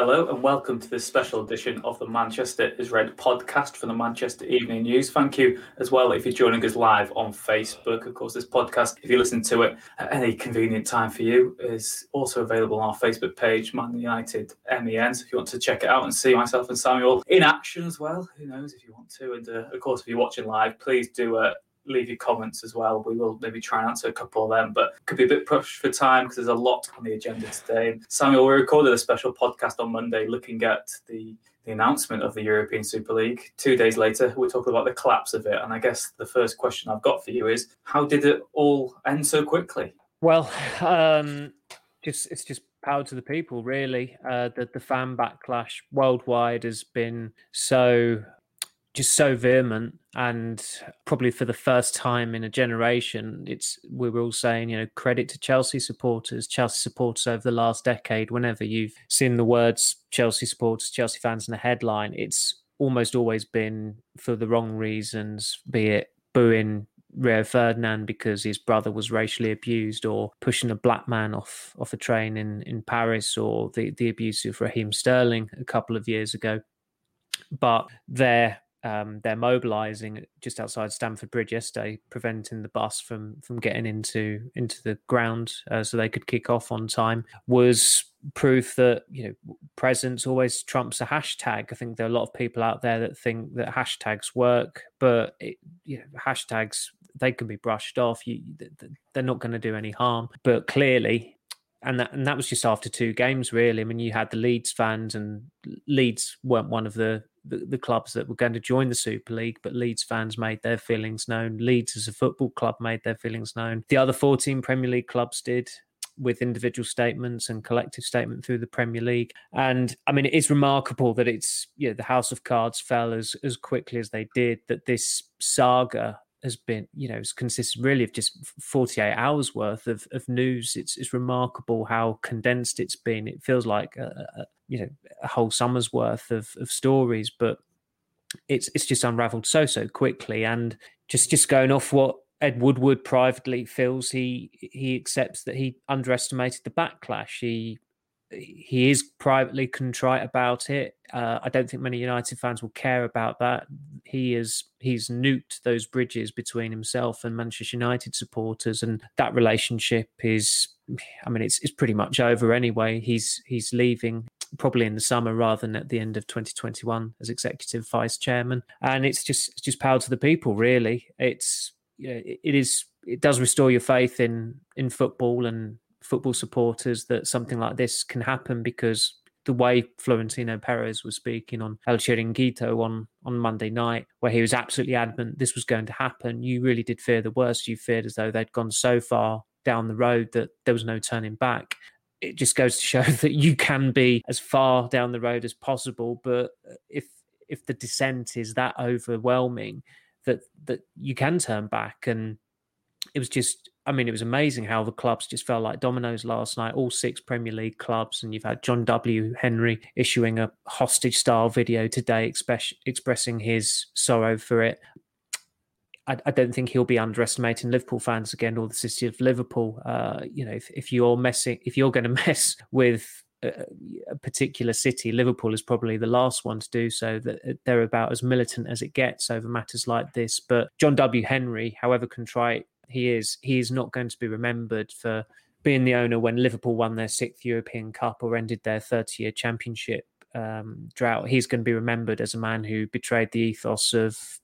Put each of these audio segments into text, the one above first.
Hello and welcome to this special edition of the Manchester is Red podcast from the Manchester Evening News. Thank you as well if you're joining us live on Facebook. Of course, this podcast, if you listen to it at any convenient time for you, is also available on our Facebook page, Man United MEN. So if you want to check it out and see myself and Samuel in action as well, who knows if you want to. And uh, of course, if you're watching live, please do uh, leave your comments as well. We will maybe try and answer a couple of them, but could be a bit pushed for time because there's a lot on the agenda today. Samuel, we recorded a special podcast on Monday looking at the the announcement of the European Super League. Two days later, we're talking about the collapse of it. And I guess the first question I've got for you is how did it all end so quickly? Well, um, just it's just power to the people, really. Uh, the the fan backlash worldwide has been so just so vehement and probably for the first time in a generation it's we were all saying you know credit to chelsea supporters chelsea supporters over the last decade whenever you've seen the words chelsea supporters chelsea fans in the headline it's almost always been for the wrong reasons be it booing Rio Ferdinand because his brother was racially abused, or pushing a black man off off a train in, in Paris, or the, the abuse of Raheem Sterling a couple of years ago. But there um, they're mobilising just outside Stamford Bridge yesterday, preventing the bus from from getting into into the ground uh, so they could kick off on time. Was proof that you know presence always trumps a hashtag. I think there are a lot of people out there that think that hashtags work, but it, you know, hashtags they can be brushed off. You, they're not going to do any harm. But clearly, and that and that was just after two games, really. I mean, you had the Leeds fans, and Leeds weren't one of the, the, the clubs that were going to join the Super League, but Leeds fans made their feelings known. Leeds, as a football club, made their feelings known. The other fourteen Premier League clubs did with individual statements and collective statement through the Premier League. And I mean, it is remarkable that it's you know, the House of Cards fell as as quickly as they did. That this saga has been, you know, it's consisted really of just 48 hours worth of, of news. It's it's remarkable how condensed it's been. It feels like a you know a whole summer's worth of, of stories, but it's it's just unravelled so so quickly. And just just going off what Ed Woodward privately feels, he he accepts that he underestimated the backlash. He he is privately contrite about it. Uh, I don't think many United fans will care about that. He is he's nuked those bridges between himself and Manchester United supporters, and that relationship is, I mean, it's it's pretty much over anyway. He's he's leaving probably in the summer rather than at the end of 2021 as executive vice chairman, and it's just it's just power to the people. Really, it's it is it does restore your faith in in football and football supporters that something like this can happen because the way Florentino Perez was speaking on El Chiringuito on, on Monday night, where he was absolutely adamant this was going to happen, you really did fear the worst. You feared as though they'd gone so far down the road that there was no turning back. It just goes to show that you can be as far down the road as possible, but if if the descent is that overwhelming, that that you can turn back and it was just I mean, it was amazing how the clubs just felt like dominoes last night. All six Premier League clubs, and you've had John W. Henry issuing a hostage style video today, express, expressing his sorrow for it. I, I, don't think he'll be underestimating Liverpool fans again, or the city of Liverpool. Uh, you know, if, if you're messing, if you're going to mess with a, a particular city, Liverpool is probably the last one to do so. That they're about as militant as it gets over matters like this. But John W. Henry, however contrite he is he is not going to be remembered for being the owner when Liverpool won their sixth European Cup or ended their 30 year championship um, drought. He's going to be remembered as a man who betrayed the ethos of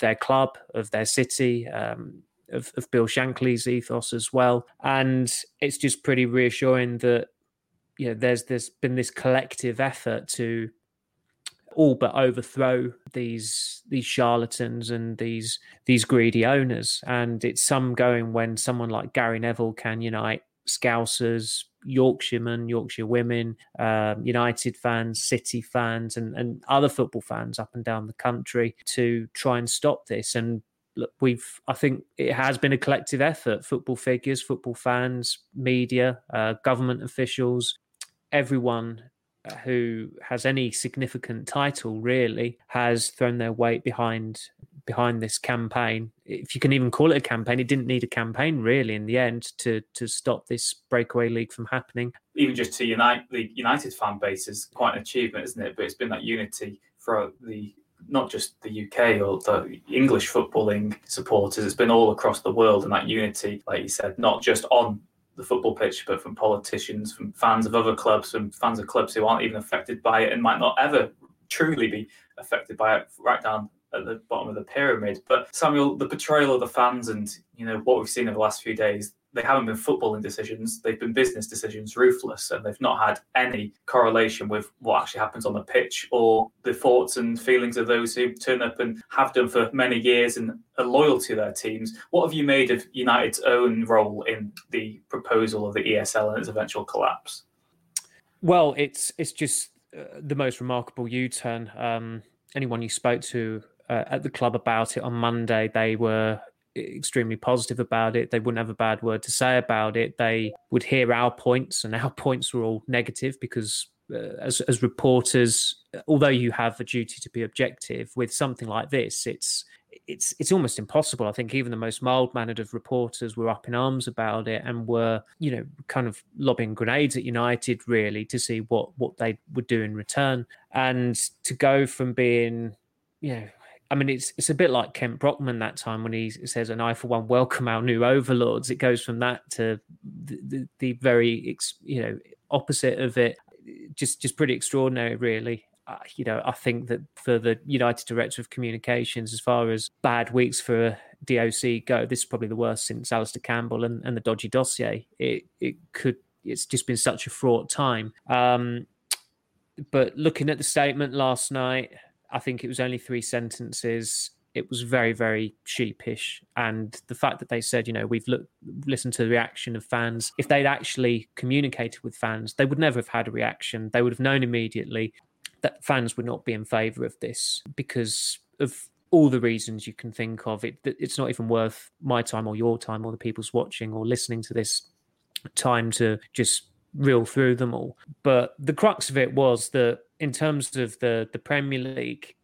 their club, of their city, um, of, of Bill Shankly's ethos as well. And it's just pretty reassuring that you know there's there's been this collective effort to all but overthrow these these charlatans and these these greedy owners. And it's some going when someone like Gary Neville can unite Scousers, Yorkshiremen, Yorkshire women, um, United fans, City fans, and, and other football fans up and down the country to try and stop this. And look, we've, I think it has been a collective effort. Football figures, football fans, media, uh, government officials, everyone who has any significant title really has thrown their weight behind behind this campaign. If you can even call it a campaign, it didn't need a campaign really in the end to to stop this breakaway league from happening. Even just to unite the United fan base is quite an achievement, isn't it? But it's been that unity for the not just the UK or the English footballing supporters, it's been all across the world and that unity, like you said, not just on the football pitch, but from politicians, from fans of other clubs, from fans of clubs who aren't even affected by it and might not ever truly be affected by it, right down at the bottom of the pyramid. But Samuel, the portrayal of the fans and you know what we've seen over the last few days, they haven't been footballing decisions, they've been business decisions, ruthless, and they've not had any correlation with what actually happens on the pitch or the thoughts and feelings of those who turn up and have done for many years and are loyal to their teams. What have you made of United's own role in the proposal of the ESL and its eventual collapse? Well, it's it's just uh, the most remarkable U-turn. Um, anyone you spoke to uh, at the club about it on Monday, they were extremely positive about it. They wouldn't have a bad word to say about it. They would hear our points, and our points were all negative because, uh, as, as reporters, although you have a duty to be objective with something like this, it's it's it's almost impossible. I think even the most mild mannered of reporters were up in arms about it and were, you know, kind of lobbing grenades at United really to see what what they would do in return. And to go from being, you know, I mean, it's it's a bit like Kent Brockman that time when he says, "And I, for one, welcome our new overlords." It goes from that to the, the, the very, you know, opposite of it. Just just pretty extraordinary, really. Uh, you know, I think that for the United Director of Communications, as far as bad weeks for DOC go, this is probably the worst since Alastair Campbell and, and the dodgy dossier. It it could. It's just been such a fraught time. Um, but looking at the statement last night, I think it was only three sentences. It was very, very sheepish. And the fact that they said, you know, we've looked, listened to the reaction of fans. If they'd actually communicated with fans, they would never have had a reaction. They would have known immediately that fans would not be in favour of this because of all the reasons you can think of. It, it's not even worth my time or your time or the people's watching or listening to this time to just reel through them all. But the crux of it was that in terms of the the Premier League,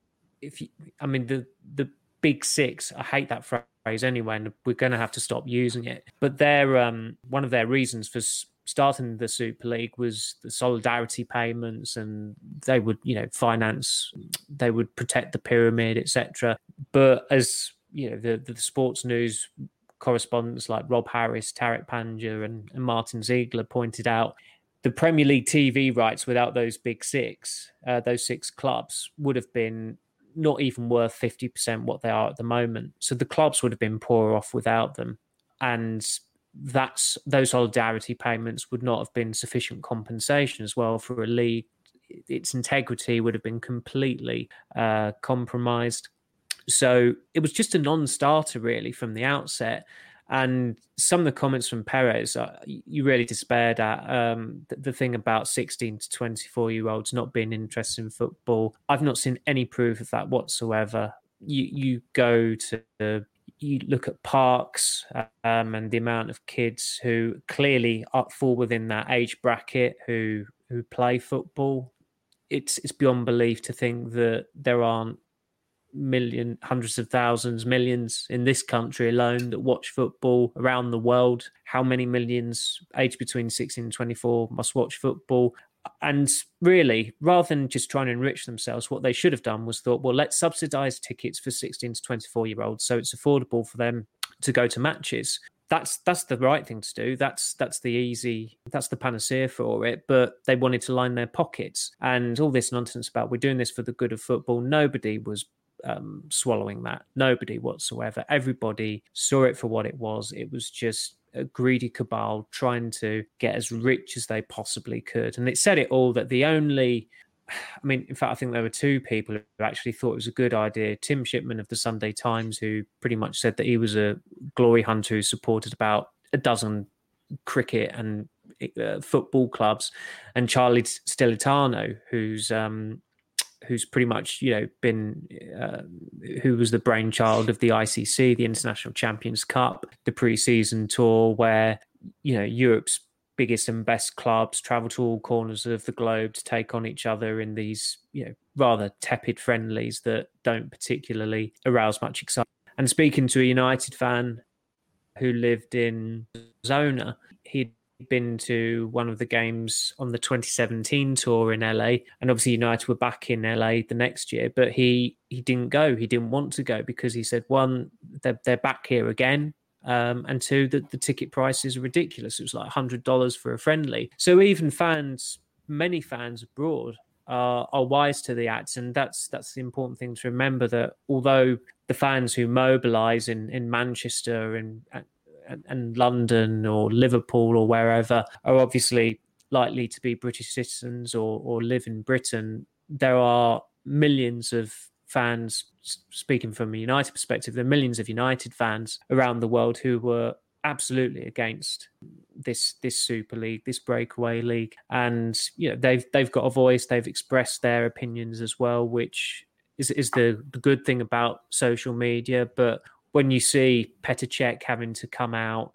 if you, I mean the the big six, I hate that phrase anyway, and we're going to have to stop using it. But their um, one of their reasons for starting the Super League was the solidarity payments, and they would you know finance, they would protect the pyramid, etc. But as you know, the the sports news correspondents like Rob Harris, Tariq Panja, and, and Martin Ziegler pointed out, the Premier League TV rights without those big six, uh, those six clubs, would have been not even worth 50% what they are at the moment. So the clubs would have been poorer off without them. And that's those solidarity payments would not have been sufficient compensation as well for a league. Its integrity would have been completely uh, compromised. So it was just a non-starter really from the outset. And some of the comments from Perez, uh, you really despaired at um, the, the, thing about 16 to 24 year olds not being interested in football. I've not seen any proof of that whatsoever. You you go to you look at parks um, and the amount of kids who clearly fall within that age bracket who who play football. It's it's beyond belief to think that there aren't million, hundreds of thousands, millions in this country alone that watch football around the world. How many millions aged between 16 and 24 must watch football? And really, rather than just trying to enrich themselves, what they should have done was thought, well, let's subsidize tickets for 16 to 24 year olds so it's affordable for them to go to matches that's that's the right thing to do. That's that's the easy, that's the panacea for it. But they wanted to line their pockets, and all this nonsense about we're doing this for the good of football. Nobody was um, swallowing that. Nobody whatsoever. Everybody saw it for what it was. It was just a greedy cabal trying to get as rich as they possibly could. And it said it all that the only I mean, in fact, I think there were two people who actually thought it was a good idea. Tim Shipman of the Sunday Times, who pretty much said that he was a glory hunter who supported about a dozen cricket and uh, football clubs, and Charlie Stillitano, who's um, who's pretty much you know been uh, who was the brainchild of the ICC, the International Champions Cup, the pre-season tour, where you know Europe's biggest and best clubs travel to all corners of the globe to take on each other in these, you know, rather tepid friendlies that don't particularly arouse much excitement. And speaking to a United fan who lived in Zona, he'd been to one of the games on the 2017 tour in LA, and obviously United were back in LA the next year. But he he didn't go. He didn't want to go because he said one they're they're back here again. Um, and two, that the ticket prices are ridiculous. It was like hundred dollars for a friendly. So even fans, many fans abroad, are, are wise to the acts, and that's that's the important thing to remember. That although the fans who mobilise in in Manchester and and London or Liverpool or wherever are obviously likely to be British citizens or, or live in Britain, there are millions of fans, speaking from a United perspective, there are millions of United fans around the world who were absolutely against this this Super League, this breakaway league, and you know they've they've got a voice. They've expressed their opinions as well, which is is the the good thing about social media. But when you see Petr Cech having to come out,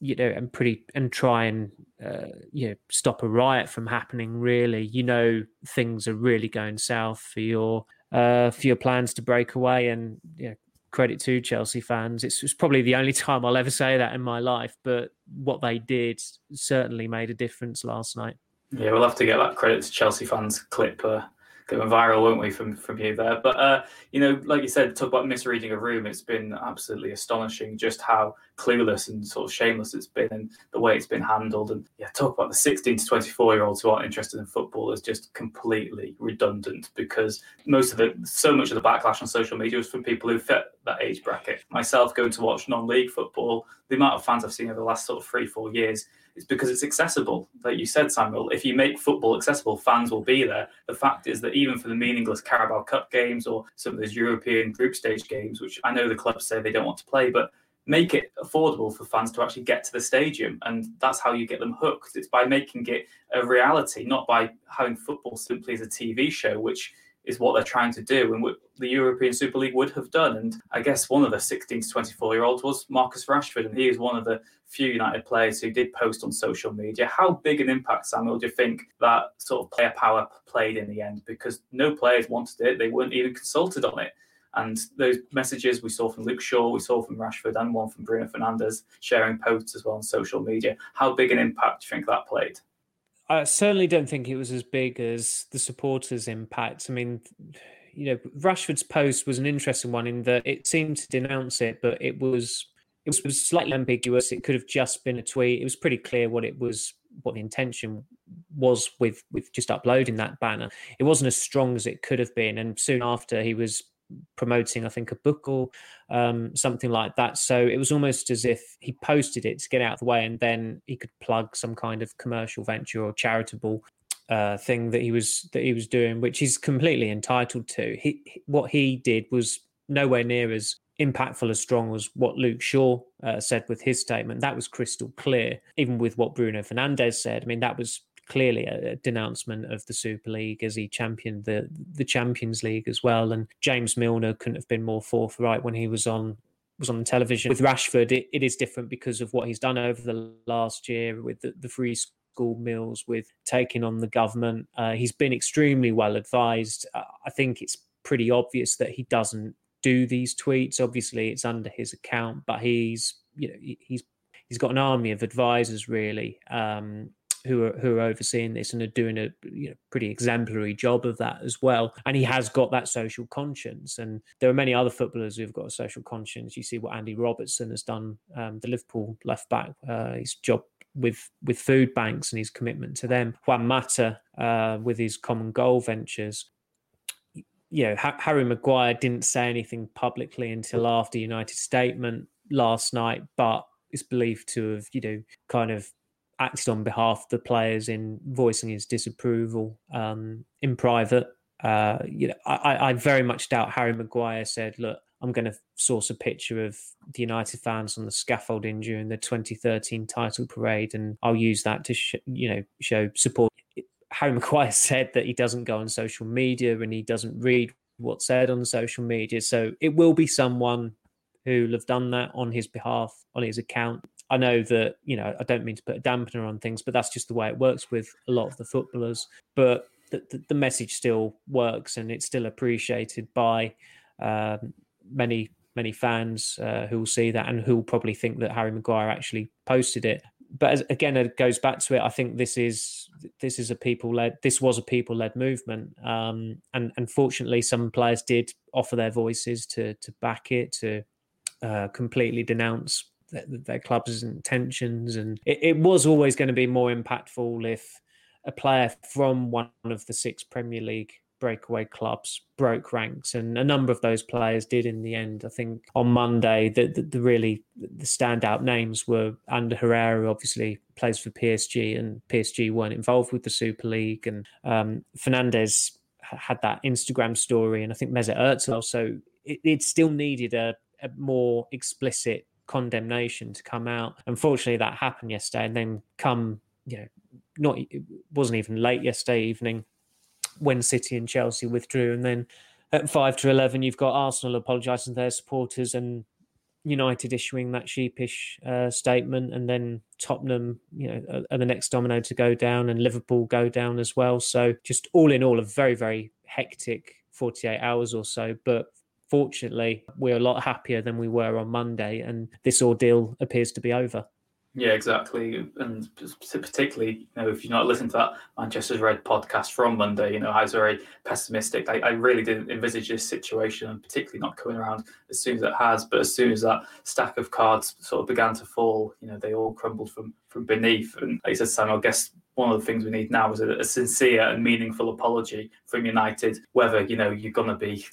you know, and pretty and try and uh, you know stop a riot from happening, really, you know, things are really going south for your uh, for your plans to break away. And you know, credit to Chelsea fans. It's, it's probably the only time I'll ever say that in my life, but what they did certainly made a difference last night. Yeah, we'll have to get that credit to Chelsea fans clip uh, going viral, won't we, from from you there? But uh, you know, like you said, talk about misreading a room. It's been absolutely astonishing just how clueless and sort of shameless it's been, and the way it's been handled. And yeah, talk about the 16 to 24 year olds who aren't interested in football is just completely redundant because most of the so much of the backlash on social media was from people who fit that age bracket. Myself going to watch non-league football, the amount of fans I've seen over the last sort of three, four years it's because it's accessible. Like you said, Samuel, if you make football accessible, fans will be there. The fact is that even for the meaningless Carabao Cup games or some of those European group stage games, which I know the clubs say they don't want to play, but make it affordable for fans to actually get to the stadium. And that's how you get them hooked. It's by making it a reality, not by having football simply as a TV show, which is what they're trying to do and what the European Super League would have done. And I guess one of the 16 to 24 year olds was Marcus Rashford, and he is one of the few United players who did post on social media. How big an impact, Samuel, do you think that sort of player power played in the end? Because no players wanted it, they weren't even consulted on it. And those messages we saw from Luke Shaw, we saw from Rashford, and one from Bruno Fernandes sharing posts as well on social media. How big an impact do you think that played? I certainly don't think it was as big as the supporters' impact. I mean, you know, Rashford's post was an interesting one in that it seemed to denounce it, but it was it was slightly ambiguous. It could have just been a tweet. It was pretty clear what it was, what the intention was with with just uploading that banner. It wasn't as strong as it could have been, and soon after he was promoting, I think, a book or um, something like that. So it was almost as if he posted it to get out of the way, and then he could plug some kind of commercial venture or charitable uh, thing that he was that he was doing, which he's completely entitled to. He what he did was nowhere near as impactful as strong as what Luke Shaw uh, said with his statement. That was crystal clear. Even with what Bruno Fernandes said, I mean, that was clearly a, denouncement of the Super League as he championed the the Champions League as well. And James Milner couldn't have been more forthright when he was on was on television. With Rashford, it, it is different because of what he's done over the last year with the, the free school meals, with taking on the government. Uh, he's been extremely well advised. Uh, I think it's pretty obvious that he doesn't do these tweets. Obviously, it's under his account, but he's you know he's he's got an army of advisors really um, who are who are overseeing this and are doing a you know, pretty exemplary job of that as well. And he has got that social conscience. And there are many other footballers who've got a social conscience. You see what Andy Robertson has done, um, the Liverpool left back, uh, his job with with food banks and his commitment to them. Juan Mata uh, with his common goal ventures. You know, ha- Harry Maguire didn't say anything publicly until after United statement last night, but is believed to have, you know, kind of acted on behalf of the players in voicing his disapproval um, in private. Uh, you know, I, I, very much doubt Harry Maguire said, "Look, I'm going to source a picture of the United fans on the scaffolding during the 2013 title parade, and I'll use that to, sh- you know, show support." Harry Maguire said that he doesn't go on social media and he doesn't read what's said on social media, so it will be someone who'll have done that on his behalf, on his account. I know that you know I don't mean to put a dampener on things, but that's just the way it works with a lot of the footballers. But the, the, the message still works, and it's still appreciated by um, many many fans uh, who will see that and who will probably think that Harry Maguire actually posted it. But as, again, it goes back to it. I think this is this is a people led. This was a people led movement, um, and unfortunately, some players did offer their voices to to back it, to uh, completely denounce their, their, club's intentions, and it, it was always going to be more impactful if a player from one of the six Premier League breakaway clubs broke ranks, and a number of those players did in the end. I think on Monday, the, the, the really the standout names were Ander Herrera, obviously plays for PSG, and PSG weren't involved with the Super League, and um, Fernandes had that Instagram story, and I think Mesut Özil also it, it still needed a, a more explicit condemnation to come out. Unfortunately, that happened yesterday, and then come you know not it wasn't even late yesterday evening when City and Chelsea withdrew, and then at five to eleven, you've got Arsenal apologising to their supporters and United issuing that sheepish uh, statement, and then Tottenham, you know, are the next domino to go down, and Liverpool go down as well. So just all in all, a very very hectic 48 hours or so, but fortunately, we're a lot happier than we were on Monday, and this ordeal appears to be over. Yeah, exactly. And particularly, you know, if you're not listening to that Manchester's Red podcast from Monday, you know, I was very pessimistic. I, I really didn't envisage this situation and particularly not coming around as soon as it has. But as soon as that stack of cards sort of began to fall, you know, they all crumbled from from beneath. And like you said, Sam, I guess one of the things we need now is a, a sincere and meaningful apology from United, whether, you know, you're going to be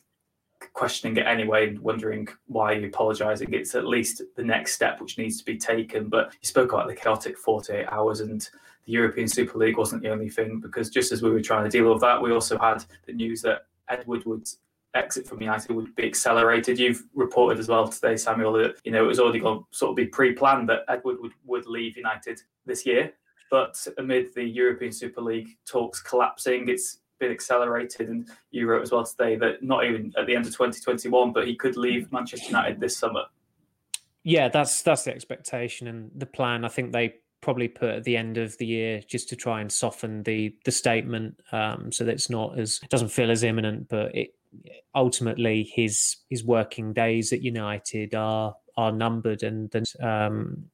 questioning it anyway and wondering why you're apologising. It's at least the next step which needs to be taken. But you spoke about the chaotic 48 hours and the European Super League wasn't the only thing because just as we were trying to deal with that, we also had the news that Ed Woodward's exit from United would be accelerated. You've reported as well today, Samuel, that you know it was already going to sort of be pre-planned that Ed Woodward would leave United this year. But amid the European Super League talks collapsing, it's been accelerated. And you wrote as well today that not even at the end of 2021, but he could leave Manchester United this summer. Yeah, that's that's the expectation and the plan. I think they probably put at the end of the year just to try and soften the the statement um, so that it's not as it doesn't feel as imminent. But it ultimately his his working days at United are are numbered and then um,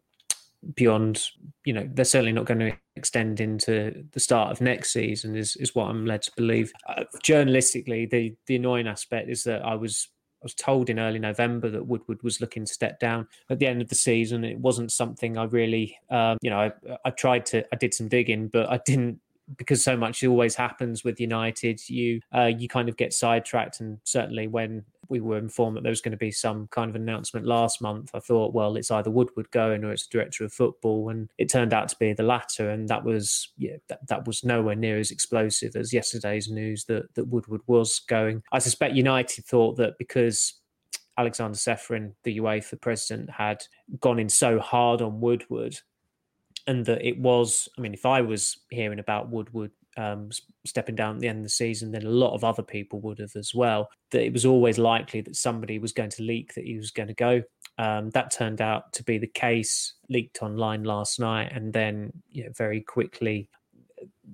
beyond you know they're certainly not going to extend into the start of next season is is what I'm led to believe uh, journalistically the the annoying aspect is that I was I was told in early November that Woodward was looking to step down at the end of the season. It wasn't something I really, um, you know, I, I tried to, I did some digging, but I didn't because so much always happens with United. You uh, you kind of get sidetracked, and certainly when we were informed that there was going to be some kind of announcement last month. I thought, well, it's either Woodward going or it's the director of football, and it turned out to be the latter. And that was, yeah, that, that was nowhere near as explosive as yesterday's news that that Woodward was going. I suspect United thought that because Aleksander Ceferin, the UEFA president, had gone in so hard on Woodward and that it was i mean if i was hearing about woodward um, stepping down at the end of the season, then a lot of other people would have as well. That it was always likely that somebody was going to leak that he was going to go. Um, that turned out to be the case. Leaked online last night, and then you know, very quickly,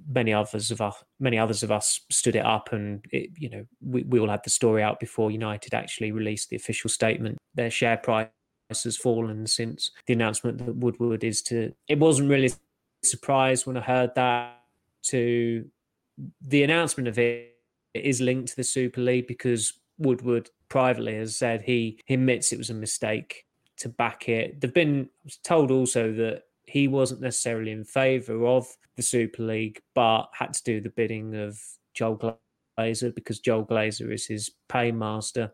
many others of us, many others of us stood it up, and it, you know we, we all had the story out before United actually released the official statement. Their share price has fallen since the announcement that Woodward is to. It wasn't really surprised when I heard that to the announcement of it is linked to the Super League because Woodward privately has said he, he admits it was a mistake to back it. They've been told also that he wasn't necessarily in favour of the Super League, but had to do the bidding of Joel Glazer because Joel Glazer is his paymaster.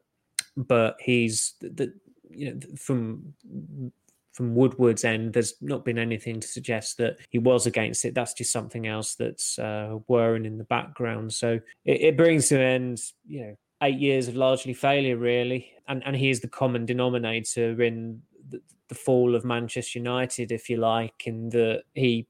But he's the, you know from from Woodward's end, there's not been anything to suggest that he was against it. That's just something else that's uh, whirring in the background. So it, it brings to an end, you know, eight years of largely failure, really. And and he is the common denominator in the, the fall of Manchester United, if you like, in that he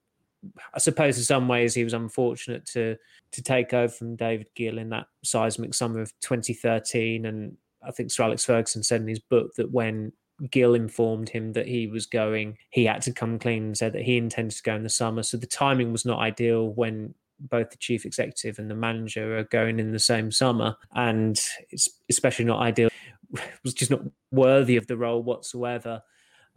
I suppose in some ways he was unfortunate to to take over from David Gill in that seismic summer of 2013. And I think Sir Alex Ferguson said in his book that when Gill informed him that he was going. He had to come clean and said that he intended to go in the summer. So the timing was not ideal when both the chief executive and the manager are going in the same summer, and it's especially not ideal. was just not worthy of the role whatsoever.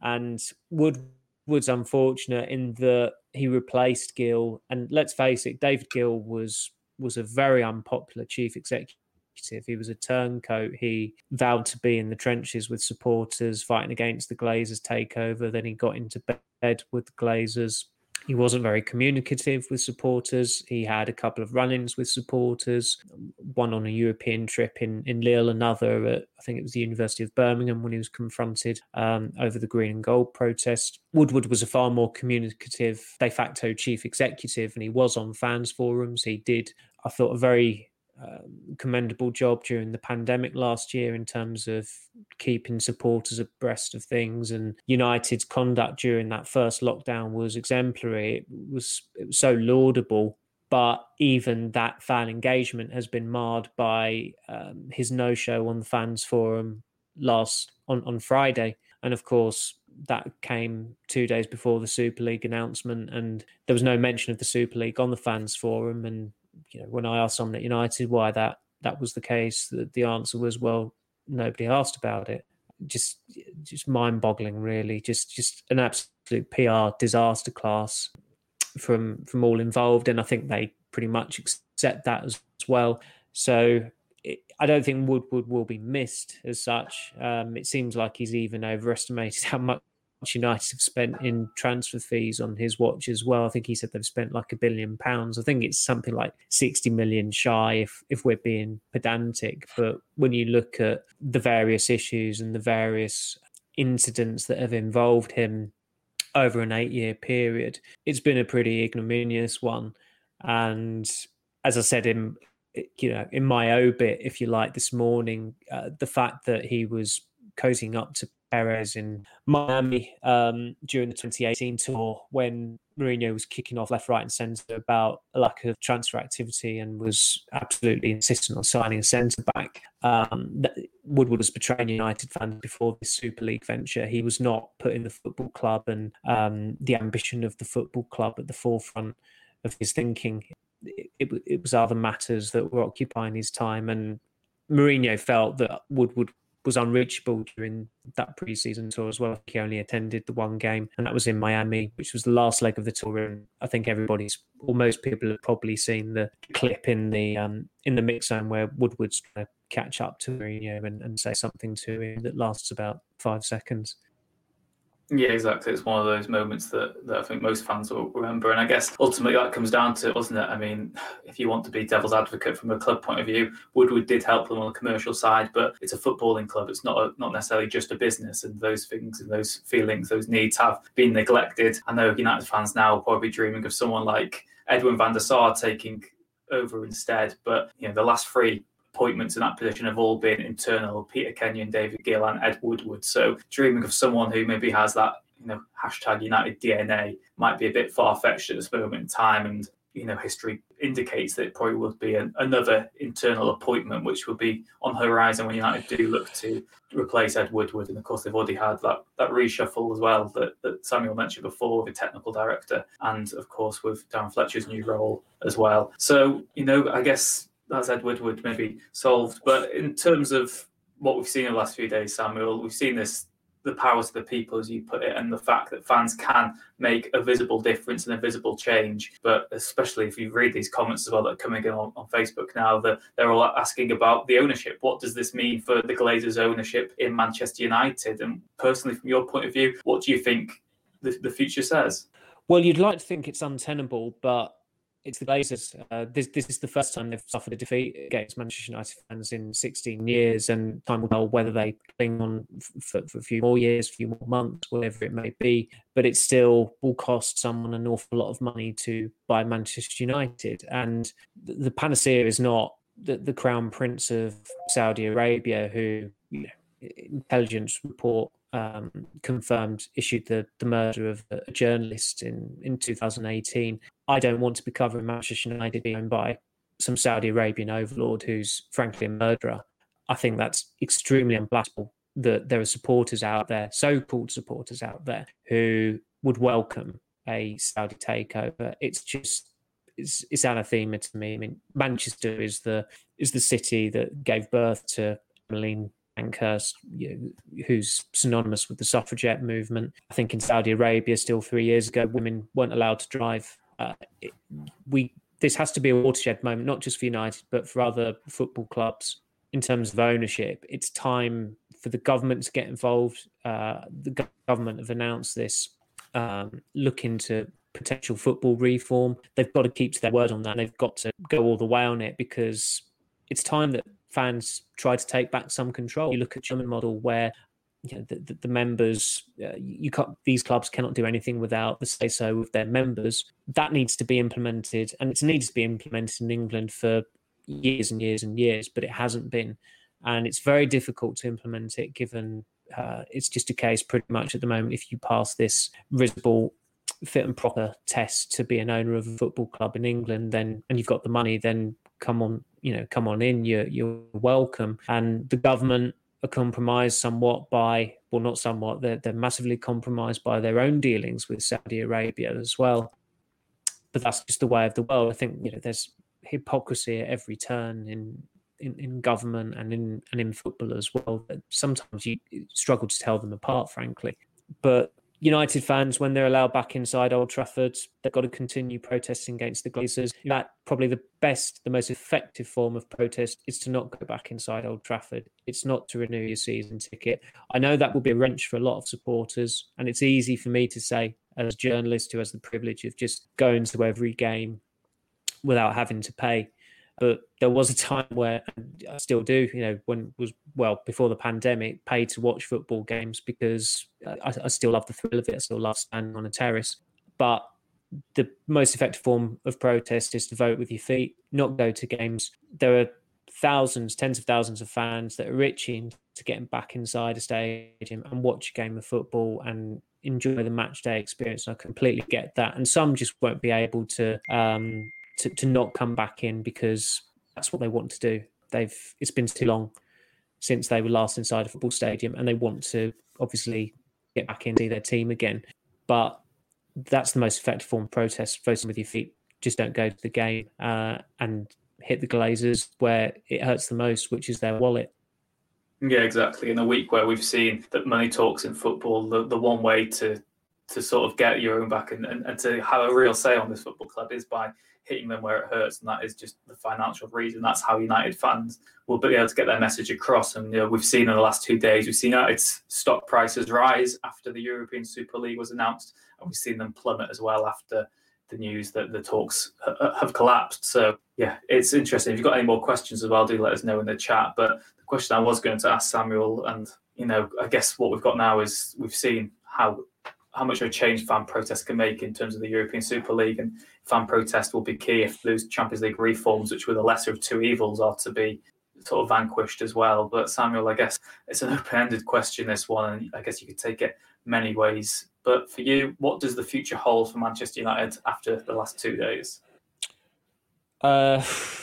And Wood was unfortunate in that he replaced Gill, and let's face it, David Gill was was a very unpopular chief executive. He was a turncoat. He vowed to be in the trenches with supporters, fighting against the Glazers takeover. Then he got into bed with the Glazers he wasn't very communicative with supporters. He had a couple of run ins with supporters, one on a European trip in, in Lille, another at, I think it was the University of Birmingham when he was confronted um, over the green and gold protest. Woodward was a far more communicative de facto chief executive, and he was on fans forums. He did, I thought, a very um, commendable job during the pandemic last year in terms of keeping supporters abreast of things. And United's conduct during that first lockdown was exemplary. It was it was so laudable but even that fan engagement has been marred by um, his no show on the fans forum last on on Friday. And of course that came two days before the Super League announcement, and there was no mention of the Super League on the fans forum. And you know, when I asked someone at United why that that was the case, the, the answer was, well, nobody asked about it. Just just mind boggling, really. Just just an absolute PR disaster class from from all involved, and I think they pretty much accept that as, as well. So I don't think Woodward will be missed as such. Um, it seems like he's even overestimated how much United have spent in transfer fees on his watch as well. I think he said they've spent like a billion pounds. I think it's something like 60 million shy if if we're being pedantic. But when you look at the various issues and the various incidents that have involved him over an eight year period, it's been a pretty ignominious one. And as I said in you know in my obit, if you like, this morning, uh, the fact that he was cozying up to Perez in Miami um, during the 2018 tour when Mourinho was kicking off left, right, and centre about a lack of transfer activity and was absolutely insistent on signing a centre back. Um, Woodward was betraying United fans before this Super League venture. He was not putting the football club and um, the ambition of the football club at the forefront of his thinking. It, it, it was other matters that were occupying his time, and Mourinho felt that Woodward was unreachable during that preseason tour as well. He only attended the one game, and that was in Miami, which was the last leg of the tour. And I think everybody's, or most people, have probably seen the clip in the um, in the mix zone where Woodward's trying to catch up to Mourinho and, and say something to him that lasts about five seconds. Yeah, exactly. It's one of those moments that, that I think most fans will remember. And I guess ultimately that comes down to, doesn't it? I mean, if you want to be devil's advocate from a club point of view, Woodward did help them on the commercial side, but it's a footballing club. It's not a, not necessarily just a business. And those things and those feelings, those needs have been neglected. I know United fans now will probably dreaming of someone like Edwin van der Sar taking over instead. But you know, the last three appointments in that position have all been internal Peter Kenyon, David Gill, and Ed Woodward. So dreaming of someone who maybe has that, you know, hashtag United DNA might be a bit far fetched at this moment in time. And, you know, history indicates that it probably would be an, another internal appointment, which will be on horizon when United do look to replace Ed Woodward. And of course, they've already had that, that reshuffle as well that, that Samuel mentioned before with the technical director, and of course, with Dan Fletcher's new role as well. So, you know, I guess that's Ed Woodward maybe solved. But in terms of what we've seen in the last few days, Samuel, we've seen this the powers of the people, as you put it, and the fact that fans can make a visible difference and a visible change. But especially if you read these comments as well that are coming in on, on Facebook now, that they're all asking about the ownership. What does this mean for the Glazers' ownership in Manchester United? And personally, from your point of view, what do you think the, the future says? Well, you'd like to think it's untenable, but it's the Glazers. Uh, this this is the first time they've suffered a defeat against Manchester United fans in 16 years, and time will tell whether they cling on for, for, a few more years, a few more months, whatever it may be. But it still will cost someone an awful lot of money to buy Manchester United, and the, the panacea is not the, the crown prince of Saudi Arabia, who you know, intelligence report um, confirmed issued the, the murder of a journalist in, in 2018. I don't want to be covering Manchester United being owned by some Saudi Arabian overlord who's frankly a murderer. I think that's extremely unpalatable that there are supporters out there, so-called supporters out there, who would welcome a Saudi takeover. It's just it's, it's anathema to me. I mean, Manchester is the is the city that gave birth to Emmeline Pankhurst, you who's synonymous with the suffragette movement. I think in Saudi Arabia, still three years ago, women weren't allowed to drive. Uh, it, we this has to be a watershed moment, not just for United, but for other football clubs in terms of ownership. It's time for the government to get involved. Uh, the government have announced this, um, look into potential football reform. They've got to keep to their word on that. They've got to go all the way on it because it's time that fans try to take back some control. You look at German model where you know, the, the, members, uh, you can't, these clubs cannot do anything without the say so of their members. That needs to be implemented, and it needs to be implemented in England for years and years and years, but it hasn't been. And it's very difficult to implement it given uh, it's just a case pretty much at the moment if you pass this risible fit and proper test to be an owner of a football club in England, then and you've got the money, then come on, you know, come on in. You're you're welcome. And the government are compromised somewhat by, well, not somewhat. They're they're massively compromised by their own dealings with Saudi Arabia as well. But that's just the way of the world. I think you know there's hypocrisy at every turn in in, in government and in and in football as well. That sometimes you struggle to tell them apart, frankly. But United fans, when they're allowed back inside Old Trafford, they've got to continue protesting against the Glazers. That probably the best, the most effective form of protest is to not go back inside Old Trafford. It's not to renew your season ticket. I know that will be a wrench for a lot of supporters, and it's easy for me to say as a journalist who has the privilege of just going to every game without having to pay. But there was a time where I still do, you know, when was well before the pandemic, paid to watch football games because I, I still love the thrill of it. I still love standing on a terrace. But the most effective form of protest is to vote with your feet, not go to games. There are thousands, tens of thousands of fans that are itching to get back inside a stadium and watch a game of football and enjoy the match day experience. I completely get that. And some just won't be able to um, to, to not come back in because that's what they want to do. They've it's been too long since they were last inside a football stadium, and they want to obviously get back into their team again. But that's the most effective form of protest. Voting with your feet. Just don't go to the game uh, and hit the Glazers where it hurts the most, which is their wallet. Yeah, exactly. In a week where we've seen that money talks in football, the, the one way to to sort of get your own back and, and, and to have a real say on this football club is by hitting them where it hurts, and that is just the financial reason. That's how United fans will be able to get their message across. And you know, we've seen in the last two days, we've seen United's stock prices rise after the European Super League was announced, and we've seen them plummet as well after the news that the talks uh, uh, have collapsed. So yeah, it's interesting. If you've got any more questions as well, do let us know in the chat. But the question I was going to ask Samuel, and you know, I guess what we've got now is we've seen how how much of a change fan protest can make in terms of the European Super League. And fan protest will be key if those Champions League reforms, which were the lesser of two evils, are to be sort of vanquished as well. But Samuel, I guess it's an open-ended question, this one, and I guess you could take it many ways. But for you, what does the future hold for Manchester United after the last two days? Uh,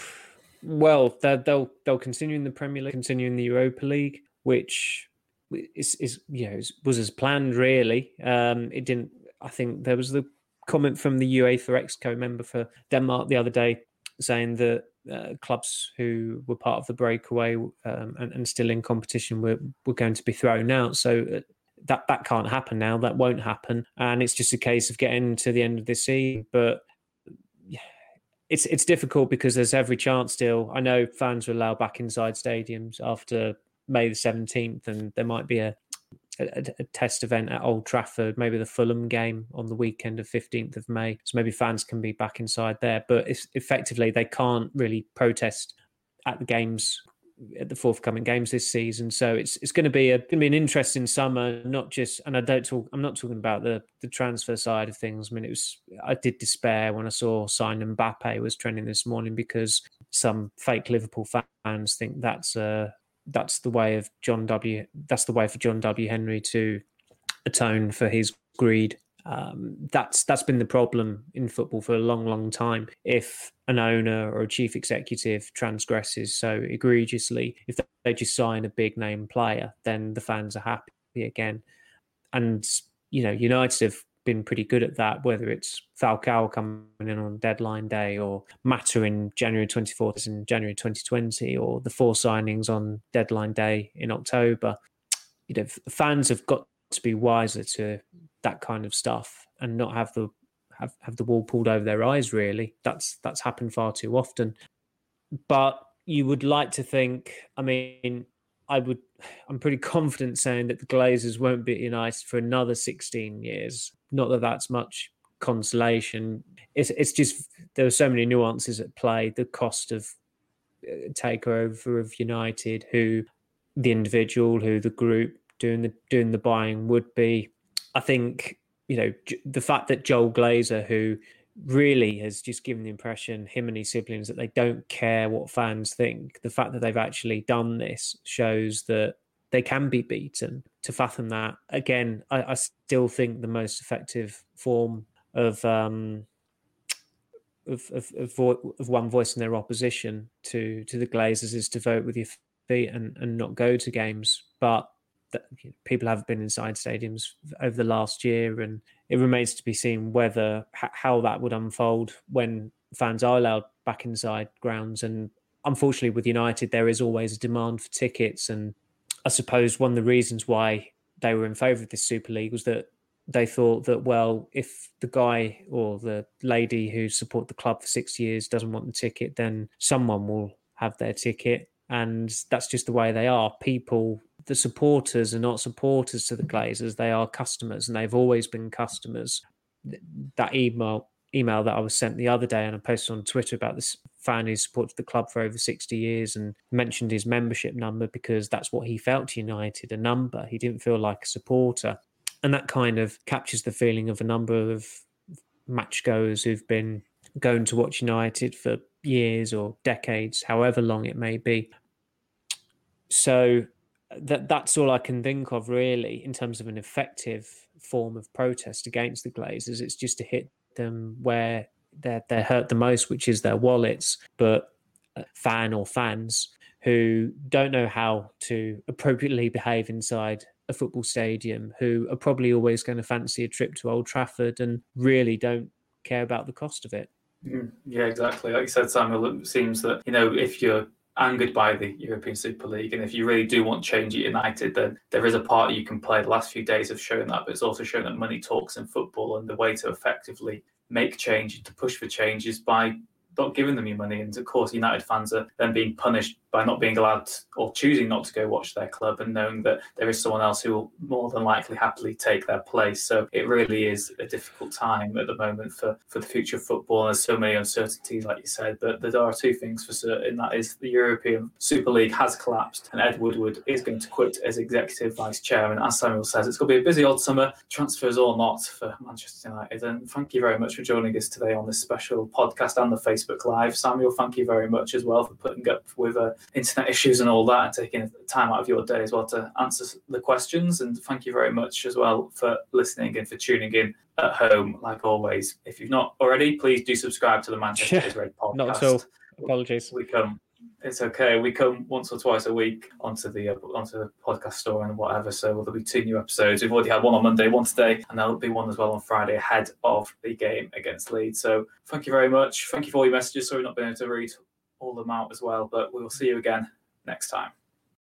well, they'll they'll continue in the Premier League, continue in the Europa League, which is is you know was as planned really. Um, it didn't. I think there was the comment from the UEFA Exco member for Denmark the other day saying that uh, clubs who were part of the breakaway um, and, and, still in competition were, were going to be thrown out. So uh, that that can't happen now. That won't happen, and it's just a case of getting to the end of this season. But it's it's difficult because there's every chance still. I know fans were allowed back inside stadiums after May the 17th, and there might be a, a, a, test event at Old Trafford, maybe the Fulham game on the weekend of 15th of May. So maybe fans can be back inside there. But effectively, they can't really protest at the games at the forthcoming games this season. So it's it's going to be a going to be an interesting summer. Not just, and I don't talk. I'm not talking about the the transfer side of things. I mean, it was I did despair when I saw sign Mbappe was trending this morning because some fake Liverpool fans think that's a that's the way of John W. That's the way for John W. Henry to atone for his greed Um, that's that's been the problem in football for a long, long time. If an owner or a chief executive transgresses so egregiously, if they just sign a big name player, then the fans are happy again. And you know, United have been pretty good at that, whether it's Falcao coming in on deadline day or Mata in January 24th in January 2020 or the four signings on deadline day in October. You know, fans have got to be wiser to that kind of stuff and not have the have, have the wall pulled over their eyes really. That's that's happened far too often. But you would like to think, I mean, I would I'm pretty confident saying that the Glazers won't be United for another 16 years. Not that that's much consolation. It's it's just there are so many nuances at play. The cost of uh, takeover of United, who the individual, who the group doing the doing the buying would be. I think you know the fact that Joel Glazer, who really has just given the impression, him and his siblings, that they don't care what fans think. The fact that they've actually done this shows that they can be beaten. To fathom that again, I, I still think the most effective form of um, of, of, of, vo- of, one voice in their opposition to to the Glazers is to vote with your feet and, and not go to games. But you know, people have been inside stadiums over the last year, and it remains to be seen whether how that would unfold when fans are allowed back inside grounds. And unfortunately, with United, there is always a demand for tickets, and I suppose one of the reasons why they were in favour of this Super League was that they thought that well, if the guy or the lady who supported the club for six years doesn't want the ticket, then someone will have their ticket, and that's just the way they are. People the supporters are not supporters to the Glazers; they are customers, and they've always been customers. That email email that I was sent the other day, and I posted on Twitter about this fan who supported the club for over 60 years and mentioned his membership number because that's what he felt United a number. He didn't feel like a supporter. And that kind of captures the feeling of a number of match goers who've been going to watch United for years or decades, however long it may be. So that that's all I can think of really in terms of an effective form of protest against the Glazers. It's just to hit them where they're they're hurt the most, which is their wallets. But fan or fans who don't know how to appropriately behave inside a football stadium, who are probably always going to fancy a trip to Old Trafford and really don't care about the cost of it. Mm, yeah, exactly. Like you said, Samuel, it seems that you know if you're angered by the European Super League. And if you really do want change at United, then there is a part you can play. The last few days have shown that, but it's also shown that money talks in football, and the way to effectively make change, to push for change, is by not giving them your money. And of course, United fans are then being punished by not being allowed or choosing not to go watch their club and knowing that there is someone else who will more than likely happily take their place. So it really is a difficult time at the moment for, for the future of football. There's so many uncertainties, like you said. But there are two things for certain that is the European Super League has collapsed and Ed Woodward is going to quit as executive vice chairman. As Samuel says, it's going to be a busy old summer, transfers or not, for Manchester United. And thank you very much for joining us today on this special podcast and the Facebook Live. Samuel, thank you very much as well for putting up with a internet issues and all that, and taking time out of your day as well to answer the questions. And thank you very much as well for listening and for tuning in at home. Like always, if you've not already, please do subscribe to the Manchester yeah, Red podcast. Not all. Apologies. We come. It's okay. We come once or twice a week onto the uh, onto the podcast store and whatever. So there'll be two new episodes. We've already had one on Monday, one today, and there'll be one as well on Friday ahead of the game against Leeds. So thank you very much. Thank you for all your messages. Sorry not being able to read all them out as well. But we will see you again next time.